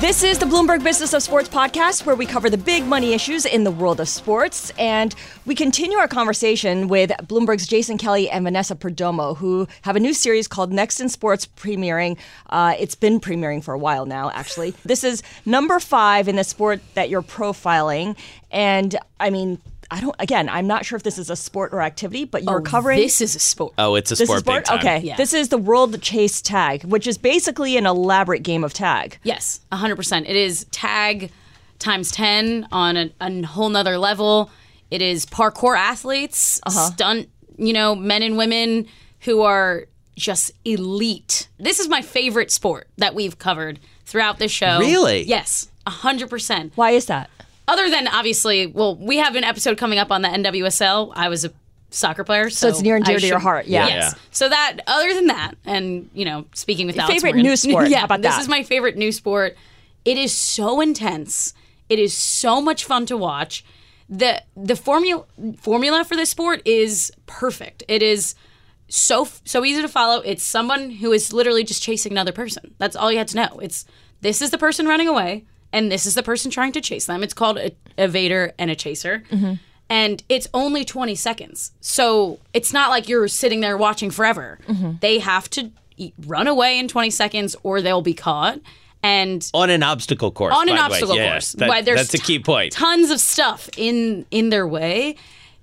This is the Bloomberg Business of Sports podcast, where we cover the big money issues in the world of sports. And we continue our conversation with Bloomberg's Jason Kelly and Vanessa Perdomo, who have a new series called Next in Sports premiering. Uh, it's been premiering for a while now, actually. This is number five in the sport that you're profiling. And I mean, I don't. Again, I'm not sure if this is a sport or activity, but you're Oh, covering. This is a sport. Oh, it's a this sport. is sport. Big time. Okay, Yeah. this is the World Chase Tag, which is basically an elaborate game of tag. Yes, 100%. It is tag times 10 on a, a whole nother level. It is parkour athletes, Uh-huh. stunt, you know, men and women who are just elite. This is my favorite sport that we've covered throughout this show. Really? Yes, 100%. Why is that? Other than obviously, well, we have an episode coming up on the NWSL. I was a soccer player, so, it's near and dear I to your should- heart, yeah. Yes. Yeah. So that, other than that, and you know, speaking with Alex favorite Morgan- new sport. yeah, How about this that? is my favorite new sport. It is so intense. It is so much fun to watch. the The formula formula for this sport is perfect. It is so so easy to follow. It's someone who is literally just chasing another person. That's all you had to know. It's this is the person running away, and this is the person trying to chase them. It's called a evader and a chaser. Mm-hmm. And it's only 20 seconds. So it's not like you're sitting there watching forever. Mm-hmm. They have to e- run away in 20 seconds or they'll be caught. And On an obstacle course. on an by the way. obstacle Yeah, course. that- Why, there's that's a key point. Tons of stuff in in their way.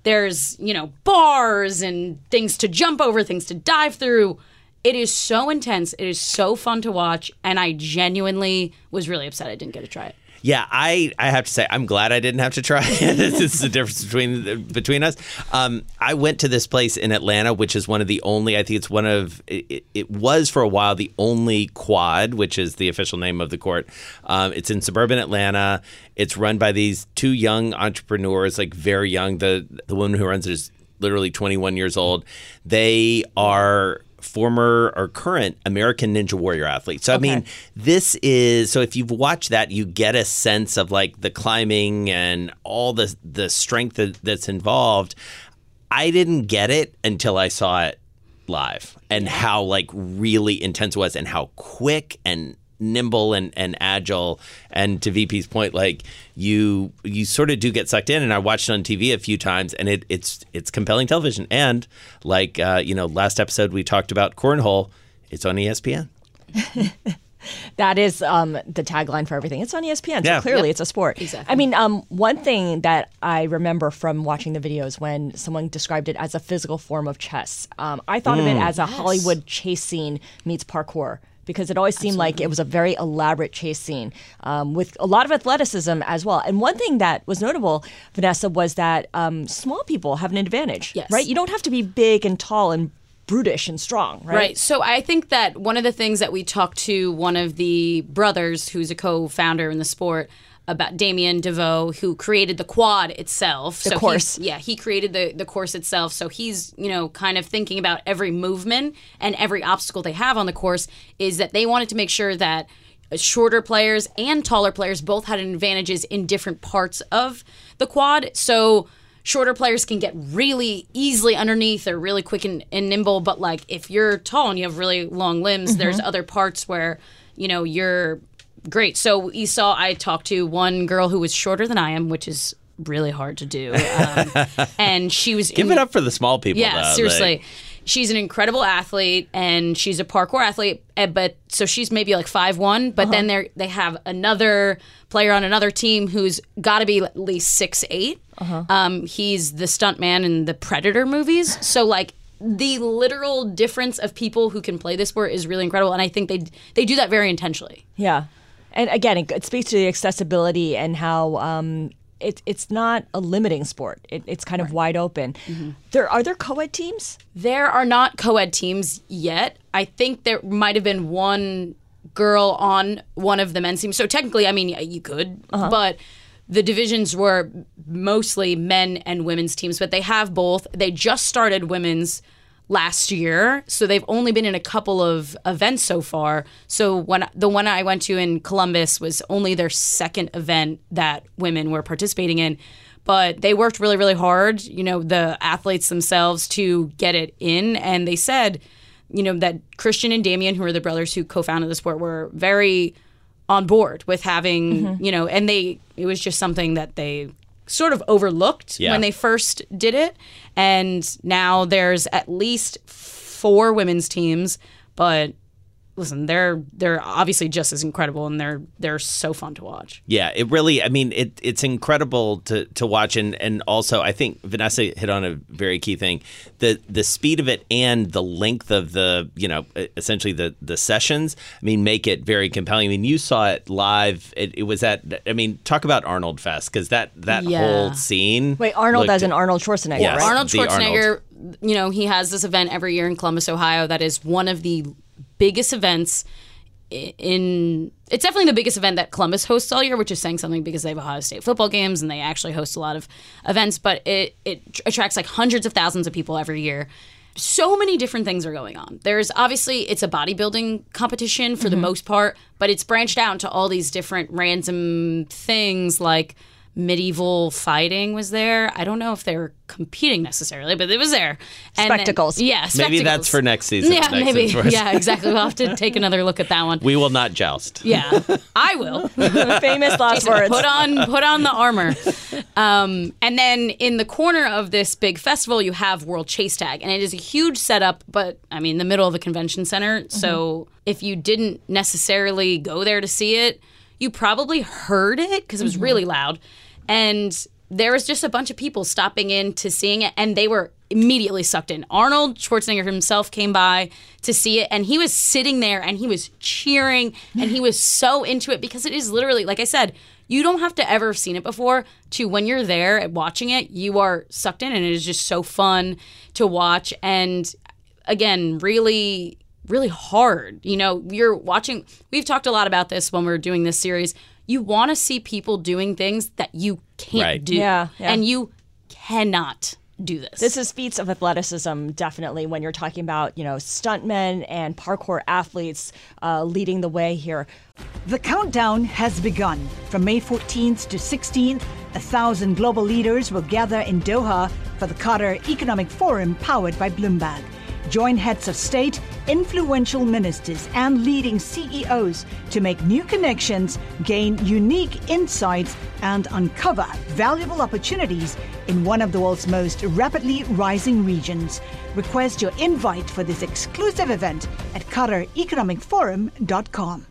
There's you know bars and things to jump over, things to dive through. It is so intense. It is so fun to watch, and I genuinely was really upset I didn't get to try it. Yeah, I, I have to say I'm glad I didn't have to try it. this is the difference between between us. Um, I went to this place in Atlanta, which is one of the only. I think it's one of it, it was for a while the only quad, which is the official name of the court. Um, it's in suburban Atlanta. It's run by these two young entrepreneurs, like very young. The the woman who runs it is literally 21 years old. They are former or current American Ninja Warrior athlete. So I mean, this is so if you've watched that, you get a sense of like the climbing and all the the strength that, that's involved. I didn't get it until I saw it live and how like really intense it was and how quick and nimble and, and agile and to VP's point like you you sort of do get sucked in and I watched it on TV a few times and it it's it's compelling television and like uh, you know last episode we talked about cornhole it's on ESPN That is um, the tagline for everything. It's on ESPN, so Yeah. clearly it's a sport. Exactly. I mean, um, one thing that I remember from watching the videos when someone described it as a physical form of chess, um, I thought of it as a Hollywood chase scene meets parkour. Because it always seemed like it was a very elaborate chase scene um, with a lot of athleticism as well. And one thing that was notable, Vanessa, was that um, small people have an advantage, Yes. right? You don't have to be big and tall and brutish and strong, right? Right. So I think that one of the things that we talked to one of the brothers who's a co-founder in the sport about Damien Devaud, who created the quad itself. The so course. He, yeah, he created the, the course itself. So he's, you know, kind of thinking about every movement and every obstacle they have on the course is that they wanted to make sure that shorter players and taller players both had advantages in different parts of the quad. So shorter players can get really easily underneath they're really quick and, and nimble but like if you're tall and you have really long limbs there's other parts where you know you're great so you saw i talked to one girl who was shorter than i am which is really hard to do um, and she was give it up for the small people yeah, though. seriously. Like, she's an incredible athlete and she's a parkour athlete, eh, but so she's maybe like five one. But then they they have another player on another team who's got to be at least six Um, he's the stuntman in the Predator movies. So like the literal difference of people who can play this sport is really incredible, and I think they they do that very intentionally. Yeah, and again, it, it speaks to the accessibility and how um, it, it's not a limiting sport. It, it's kind of wide open. Mm-hmm. There are there co-ed teams. There are not co-ed teams yet. I think there might have been one girl on one of the men's teams. So technically, I mean, yeah, you could, uh-huh. but the divisions were mostly men and women's teams, but they have both. They just started women's last year, so they've only been in a couple of events so far. So when the one I went to in Columbus was only their second event that women were participating in. But they worked really, really hard, you know, the athletes themselves to get it in. And they said, you know, that Christian and Damien, who are the brothers who co founded the sport, were very on board with having, mm-hmm. you know, and they, it was just something that they sort of overlooked Yeah. when they first did it. And now there's at least four women's teams, but listen, they're they're obviously just as incredible and they're they're so fun to watch. Yeah, it really. I mean, it it's incredible to to watch, and and also I think Vanessa hit on a very key thing: the the speed of it and the length of the you know essentially the the sessions. I mean, make it very compelling. I mean, you saw it live. It, it was at. I mean, talk about Arnold Fest because that that Yeah. whole scene. Wait, Arnold looked- as in Arnold Schwarzenegger, Yes. right? Arnold the Schwarzenegger, you know, he has this event every year in Columbus, Ohio. That is one of the biggest events in. It's definitely the biggest event that Columbus hosts all year, which is saying something because they have Ohio State football games and they actually host a lot of events. But it it attracts like hundreds of thousands of people every year. So many different things are going on. There's obviously it's a bodybuilding competition for the mm-hmm. most part, but it's branched out into all these different random things like medieval fighting was there. I don't know if they were competing necessarily, but it was there. And then- Spectacles. yeah, Maybe that's for next season. Yeah, next maybe. season. Yeah, exactly. We'll have to take another look at that one. We will not joust. Yeah, I will. Famous last words. Put on put on the armor. Um, and then in the corner of this big festival, you have World Chase Tag, and it is a huge setup. But I mean, the middle of the convention center. So if you didn't necessarily go there to see it, you probably heard it because it was really mm-hmm. loud. And there was just a bunch of people stopping in to seeing it, and they were immediately sucked in. Arnold Schwarzenegger himself came by to see it, and he was sitting there and he was cheering and he was so into it because it is literally, like I said, you don't have to ever have seen it before to when you're there watching it, you are sucked in, and it is just so fun to watch. And again, really, really hard. You know, you're watching, we've talked a lot about this when we are doing this series. You want to see people doing things that you can't Right. do. Yeah, yeah. And you cannot do this. This is feats of athleticism, definitely, when you're talking about, you know, stuntmen and parkour athletes uh, leading the way here. The countdown has begun. From May 14th to 16th, a thousand global leaders will gather in Doha for the Qatar Economic Forum powered by Bloomberg. Join heads of state, influential ministers, and leading CEOs to make new connections, gain unique insights, and uncover valuable opportunities in one of the world's most rapidly rising regions. Request your invite for this exclusive event at QatarEconomicForum.com.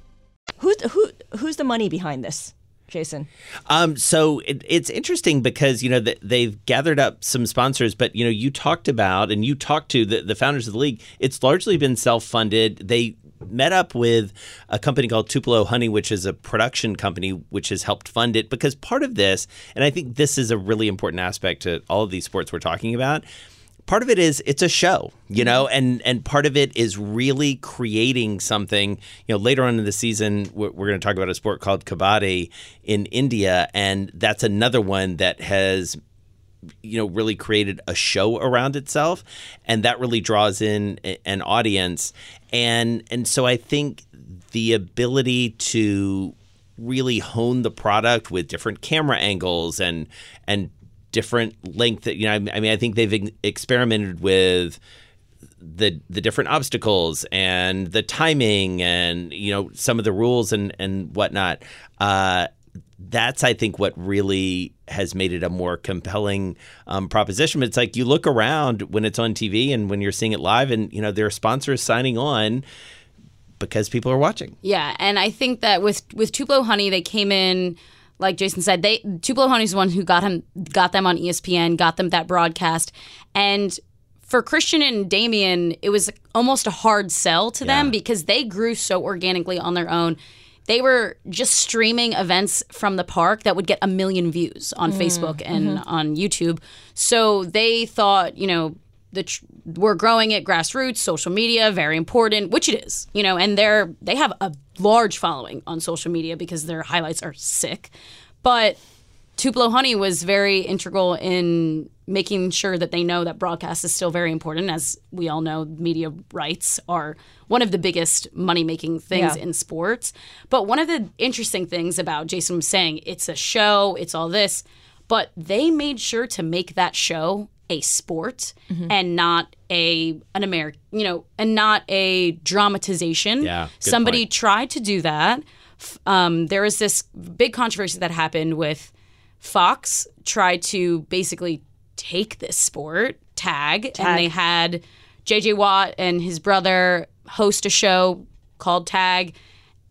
Who's, who, who's the money behind this, Jason? Um, so it, it's interesting because you know th- they've gathered up some sponsors, but you know you talked about and you talked to the, the founders of the league. It's largely been self funded. They met up with a company called Tupelo Honey, which is a production company which has helped fund it. Because part of this, and I think this is a really important aspect to all of these sports we're talking about. Part of it is it's a show, you know, and and part of it is really creating something. You know, later on in the season, we're, we're going to talk about a sport called kabaddi in India, and that's another one that has you know really created a show around itself and that really draws in an audience and and so i think the ability to really hone the product with different camera angles and and different length you know i mean i think they've experimented with the the different obstacles and the timing and you know some of the rules and and whatnot. Uh, that's I think what really has made it a more compelling um, proposition. It's like you look around when it's on TV and when you're seeing it live, and you know there are sponsors signing on because people are watching. Yeah, and I think that with with Tupelo Honey, they came in like Jason said. They Tupelo Honey's the one who got him got them on ESPN, got them that broadcast, and for Christian and Damien, it was almost a hard sell to them because they grew so organically on their own. They were just streaming events from the park that would get a million views on mm. Facebook and mm-hmm. on YouTube. So they thought, you know, the tr- we're growing it grassroots, social media, very important, which it is, you know, and they're they have a large following on social media because their highlights are sick. But Tupelo Honey was very integral in making sure that they know that broadcast is still very important. As we all know, media rights are one of the biggest money making things Yeah. in sports. But one of the interesting things about Jason was saying, it's a show, it's all this, but they made sure to make that show a sport and not a an American, you know, and not a dramatization. Yeah, Somebody point. tried to do that. Um, there was this big controversy that happened with Fox tried to basically take this sport tag, and they had JJ Watt and his brother host a show called Tag,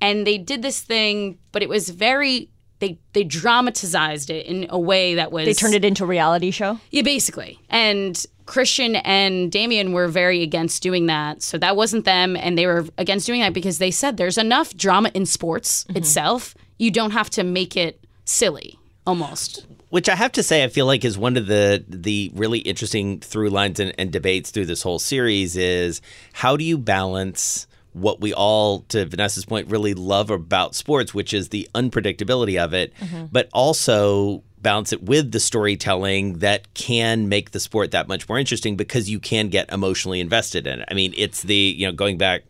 and they did this thing, but it was very they they dramatized it in a way that was They turned it into a reality show. yeah, basically. And Christian and Damien were very against doing that. So that wasn't them. And they were against doing that because they said there's enough drama in sports mm-hmm. itself. You don't have to make it silly, almost. which I have to say, I feel like is one of the the really interesting through lines and, and debates through this whole series is how do you balance what we all, to Vanessa's point, really love about sports, which is the unpredictability of it, mm-hmm. but also balance it with the storytelling that can make the sport that much more interesting because you can get emotionally invested in it. I mean, it's the, you know, going back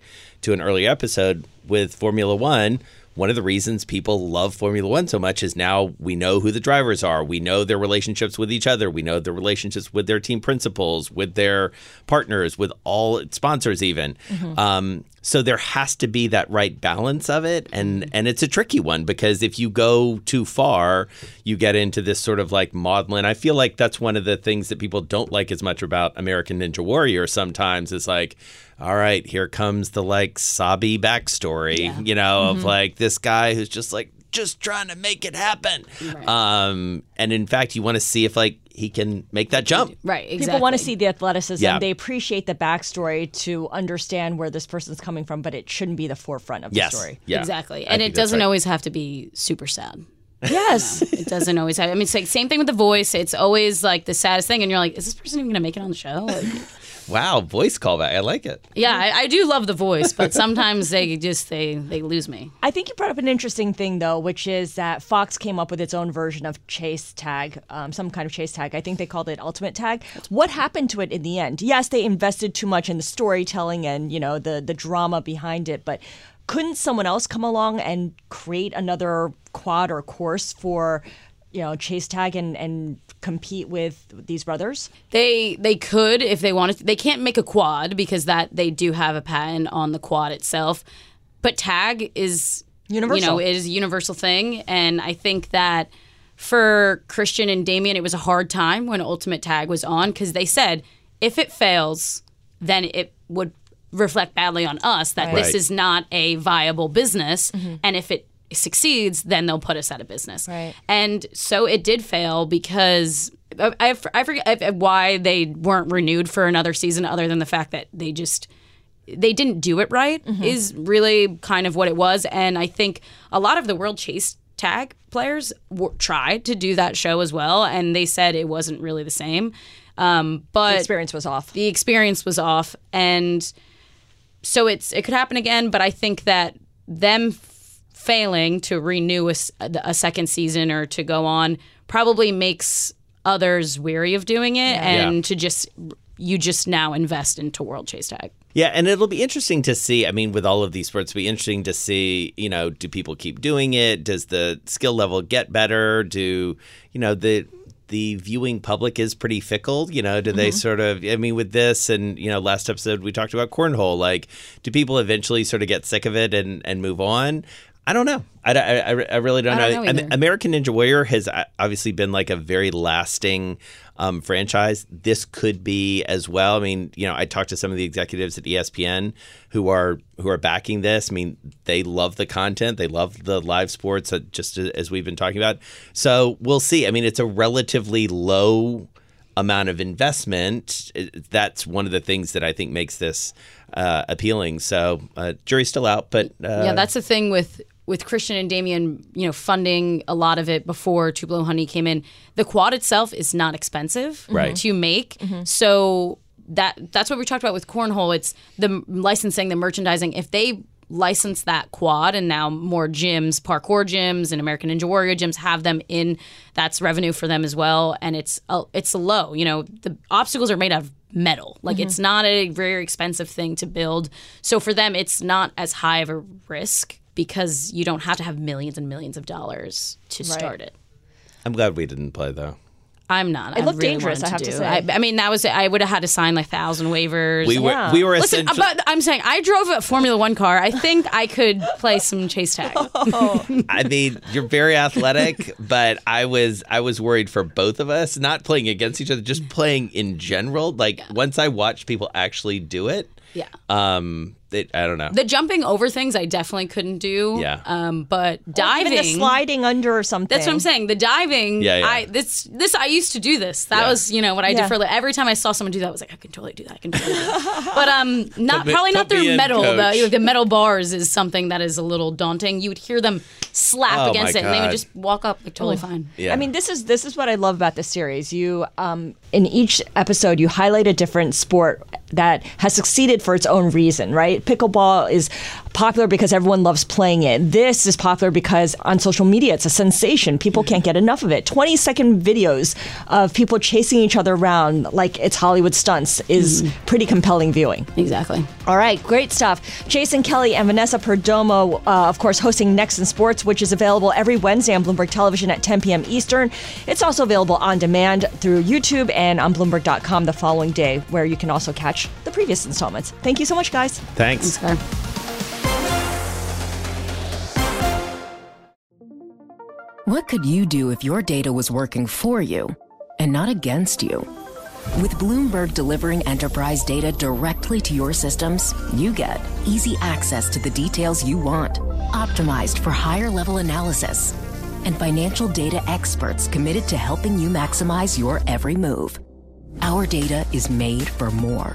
to an earlier episode with Formula One, one of the reasons people love Formula One so much is now we know who the drivers are. We know their relationships with each other. We know their relationships with their team principals, with their partners, with all sponsors, even. Um, so there has to be that right balance of it, and and it's a tricky one because if you go too far, you get into this sort of like maudlin. I feel like that's one of the things that people don't like as much about American Ninja Warrior. Sometimes is like, all right, here comes the like Sabi backstory, you know, of like this guy who's just like just trying to make it happen. Um, and in fact, you want to see if like he can make that jump. Right, exactly. People want to see the athleticism. Yeah. They appreciate the backstory to understand where this person's coming from, but it shouldn't be the forefront of Yes. the story. Yeah. Exactly. And think it doesn't right. always have to be super sad. Yes. It doesn't always have. I mean, it's like same thing with the voice. It's always like the saddest thing, and you're like, is this person even going to make it on the show? Like, Wow, voice callback. I like it. yeah, I, I do love the voice, but sometimes they just they they lose me. I think you brought up an interesting thing, though, which is that Fox came up with its own version of Chase Tag, um, some kind of Chase Tag. I think they called it Ultimate Tag. What happened to it in the end? Yes, they invested too much in the storytelling and you know the the drama behind it, but couldn't someone else come along and create another quad or course for you know Chase Tag and and compete with these brothers? They they could if they wanted. To. They can't make a quad because that they do have a patent on the quad itself. But tag is Universal. You know, it is a universal thing, and I think that for Christian and Damien, it was a hard time when Ultimate Tag was on because they said if it fails, then it would reflect badly on us that Right. this is not a viable business, mm-hmm. and if it succeeds, then they'll put us out of business. Right. And so it did fail because I, I, I forget why they weren't renewed for another season, other than the fact that they just they didn't do it right. Is really kind of what it was, and I think a lot of the World Chase Tag players w- tried to do that show as well, and they said it wasn't really the same. Um, but The experience was off. the experience was off and so it's it could happen again but i think that them failing to renew a second season or to go on probably makes others weary of doing it and Yeah. to just you just now invest into world chase tag Yeah, and it'll be interesting to see. I mean, with all of these sports, it'll be interesting to see. You know, do people keep doing it? Does the skill level get better? Do you know the the viewing public is pretty fickle? You know, do they mm-hmm. sort of? I mean, with this and you know, last episode we talked about cornhole. Like, do people eventually sort of get sick of it and and move on? I don't know. I, I, I- really don't, I don't know either. American Ninja Warrior has uh, obviously been like a very lasting um, franchise. This could be as well. I mean, you know, I talked to some of the executives at ESPN who are who are backing this. I mean, they love the content, they love the live sports, uh, just as we've been talking about. So we'll see. I mean, it's a relatively low amount of investment. That's one of the things that I think makes this uh, appealing. So uh, jury's still out, but uh, yeah that's the thing with with christian and damien you know funding a lot of it before tupelo honey came in the quad itself is not expensive Right. to mm-hmm. make mm-hmm. so that that's what we talked about with cornhole. It's the licensing, the merchandising. If they license that quad and now more gyms, parkour gyms and American Ninja Warrior gyms have them in, that's revenue for them as well. And it's a, it's low. You know, the obstacles are made out of metal. Like mm-hmm. it's not a very expensive thing to build. So for them, it's not as high of a risk because you don't have to have millions and millions of dollars to start it. I'm glad we didn't play though. I'm not. It I looked really dangerous, I have to do. say. I, I mean, that was. I would have had to sign like thousand waivers. We were Yeah. we were Listen, essentially. but I'm saying I drove a Formula One car. I think I could play some chase tag. I mean, you're very athletic, but I was I was worried for both of us, not playing against each other, just playing in general. Like once I watched people actually do it, Yeah. um, it, I don't know. The jumping over things I definitely couldn't do. Yeah. Um, but diving. Even the sliding under or something. That's what I'm saying. The diving. Yeah, yeah. I this this I used to do this. That Yeah. was you know what I Yeah. did for a li- every time I saw someone do that I was like I can totally do that. I can totally do that. but um not me- probably not through metal. coach. The, the metal bars is something that is a little daunting. You would hear them slap Oh, against my it and they would just walk up like totally fine. yeah. I mean, this is this is what I love about this series. You, um, in each episode, you highlight a different sport that has succeeded for its own reason. Right? Pickleball is popular because everyone loves playing it. This is popular because on social media it's a sensation. People can't get enough of it. Twenty second videos of people chasing each other around like it's Hollywood stunts is pretty compelling viewing. Exactly. All right, great stuff. Jason Kelly and Vanessa Perdomo, uh, of course, hosting Next in Sports, which is available every Wednesday on Bloomberg Television at 10 p.m. Eastern. It's also available on demand through YouTube and on Bloomberg.com the following day, where you can also catch the previous installments. Thank you so much, guys. Thanks. Okay. What could you do if your data was working for you and not against you? With Bloomberg delivering enterprise data directly to your systems, you get easy access to the details you want, optimized for higher level analysis, and financial data experts committed to helping you maximize your every move. Our data is made for more,